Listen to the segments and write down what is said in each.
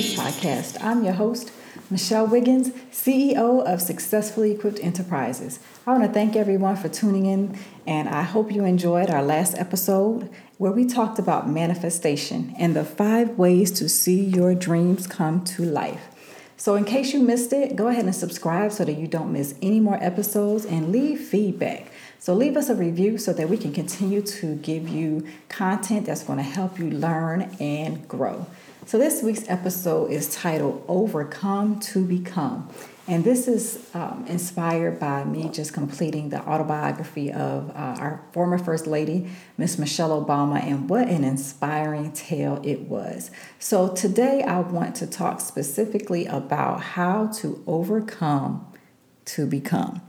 Podcast. I'm your host, Michelle Wiggins, CEO of Successfully Equipped Enterprises. I want to thank everyone for tuning in, and I hope you enjoyed our last episode where we talked about manifestation and the five ways to see your dreams come to life. So, in case you missed it, go ahead and subscribe so that you don't miss any more episodes and leave feedback. So leave us a review so that we can continue to give you content that's going to help you learn and grow. So this week's episode is titled Overcome to Become. And this is um, inspired by me just completing the autobiography of uh, our former First Lady, Miss Michelle Obama, and what an inspiring tale it was. So, today I want to talk specifically about how to overcome to become.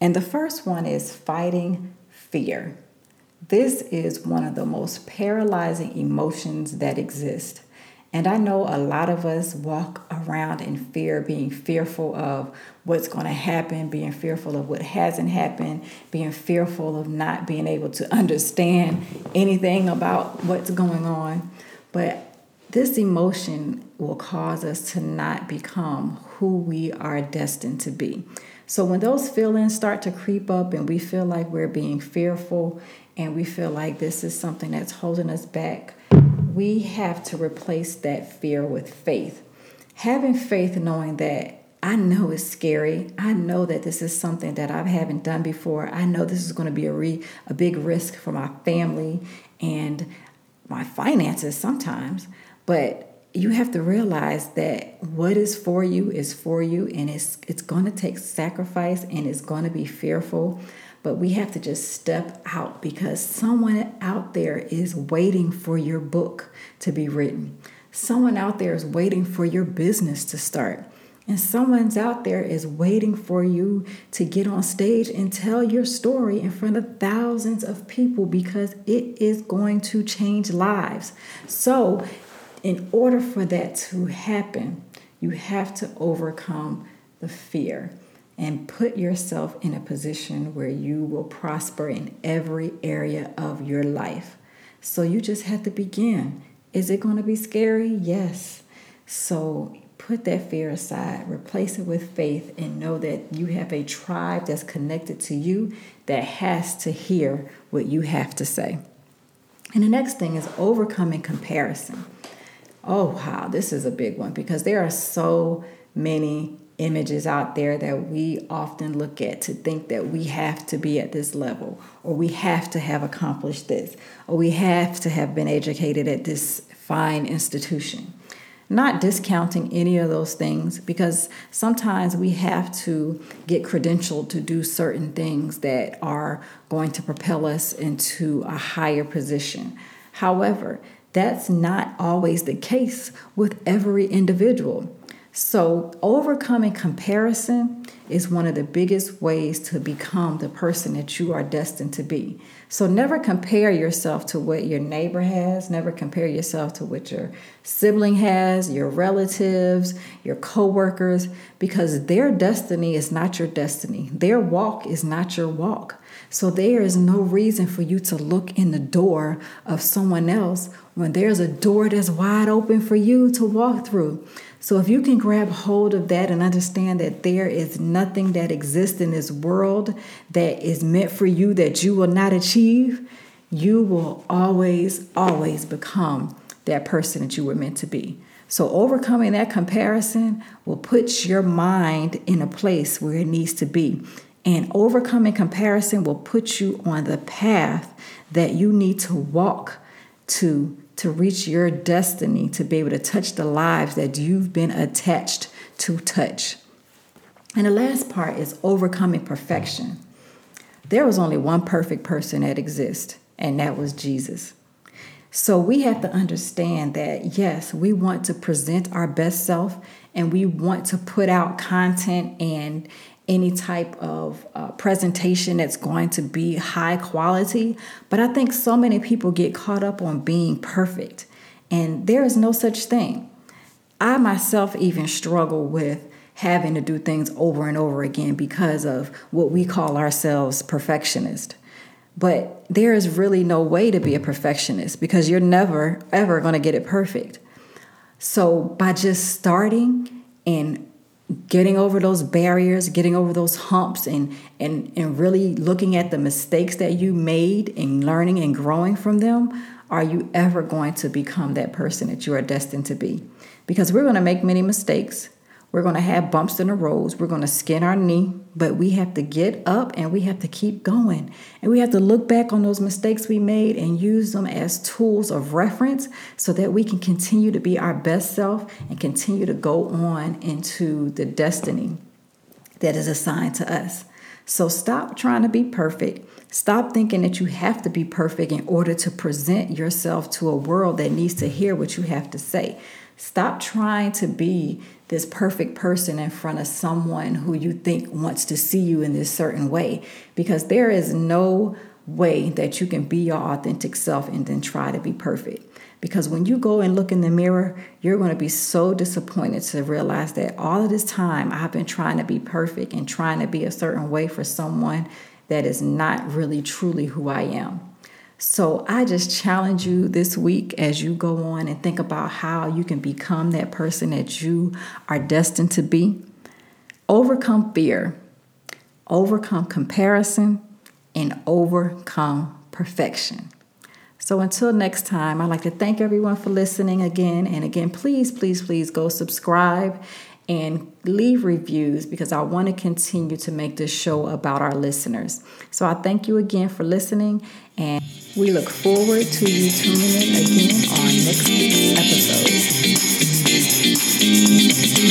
And the first one is fighting fear. This is one of the most paralyzing emotions that exist. And I know a lot of us walk around in fear, being fearful of what's going to happen, being fearful of what hasn't happened, being fearful of not being able to understand anything about what's going on. But this emotion will cause us to not become who we are destined to be. So when those feelings start to creep up and we feel like we're being fearful and we feel like this is something that's holding us back, we have to replace that fear with faith. Having faith knowing that I know it's scary. I know that this is something that I haven't done before. I know this is going to be a re, a big risk for my family and my finances sometimes, but you have to realize that what is for you is for you and it's it's going to take sacrifice and it's going to be fearful but we have to just step out because someone out there is waiting for your book to be written. Someone out there is waiting for your business to start. And someone's out there is waiting for you to get on stage and tell your story in front of thousands of people because it is going to change lives. So, in order for that to happen, you have to overcome the fear and put yourself in a position where you will prosper in every area of your life. So you just have to begin. Is it going to be scary? Yes. So put that fear aside, replace it with faith, and know that you have a tribe that's connected to you that has to hear what you have to say. And the next thing is overcoming comparison. Oh, wow, this is a big one because there are so many images out there that we often look at to think that we have to be at this level, or we have to have accomplished this, or we have to have been educated at this fine institution. Not discounting any of those things because sometimes we have to get credentialed to do certain things that are going to propel us into a higher position. However, that's not always the case with every individual. So, overcoming comparison is one of the biggest ways to become the person that you are destined to be. So, never compare yourself to what your neighbor has, never compare yourself to what your sibling has, your relatives, your coworkers, because their destiny is not your destiny. Their walk is not your walk. So, there is no reason for you to look in the door of someone else when there's a door that's wide open for you to walk through. So, if you can grab hold of that and understand that there nothing that exists in this world that is meant for you that you will not achieve, you will always, always become that person that you were meant to be. So, overcoming that comparison will put your mind in a place where it needs to be. And overcoming comparison will put you on the path that you need to walk to to reach your destiny, to be able to touch the lives that you've been attached to touch. And the last part is overcoming perfection. There was only one perfect person that exists, and that was Jesus. So we have to understand that, yes, we want to present our best self and we want to put out content and any type of uh, presentation that's going to be high quality. But I think so many people get caught up on being perfect, and there is no such thing. I myself even struggle with having to do things over and over again because of what we call ourselves perfectionist. But there is really no way to be a perfectionist because you're never, ever going to get it perfect. So by just starting and getting over those barriers, getting over those humps and and and really looking at the mistakes that you made and learning and growing from them, are you ever going to become that person that you are destined to be? Because we're going to make many mistakes. We're going to have bumps in the roads. We're going to skin our knee, but we have to get up and we have to keep going. And we have to look back on those mistakes we made and use them as tools of reference so that we can continue to be our best self and continue to go on into the destiny that is assigned to us. So stop trying to be perfect. Stop thinking that you have to be perfect in order to present yourself to a world that needs to hear what you have to say. Stop trying to be this perfect person in front of someone who you think wants to see you in this certain way because there is no way that you can be your authentic self and then try to be perfect. Because when you go and look in the mirror, you're going to be so disappointed to realize that all of this time I've been trying to be perfect and trying to be a certain way for someone that is not really truly who I am. So I just challenge you this week as you go on and think about how you can become that person that you are destined to be. Overcome fear, overcome comparison, and overcome perfection. So until next time, I'd like to thank everyone for listening again. And again, please, please, please go subscribe and leave reviews because I want to continue to make this show about our listeners. So I thank you again for listening and we look forward to you tuning in again on next week's episode.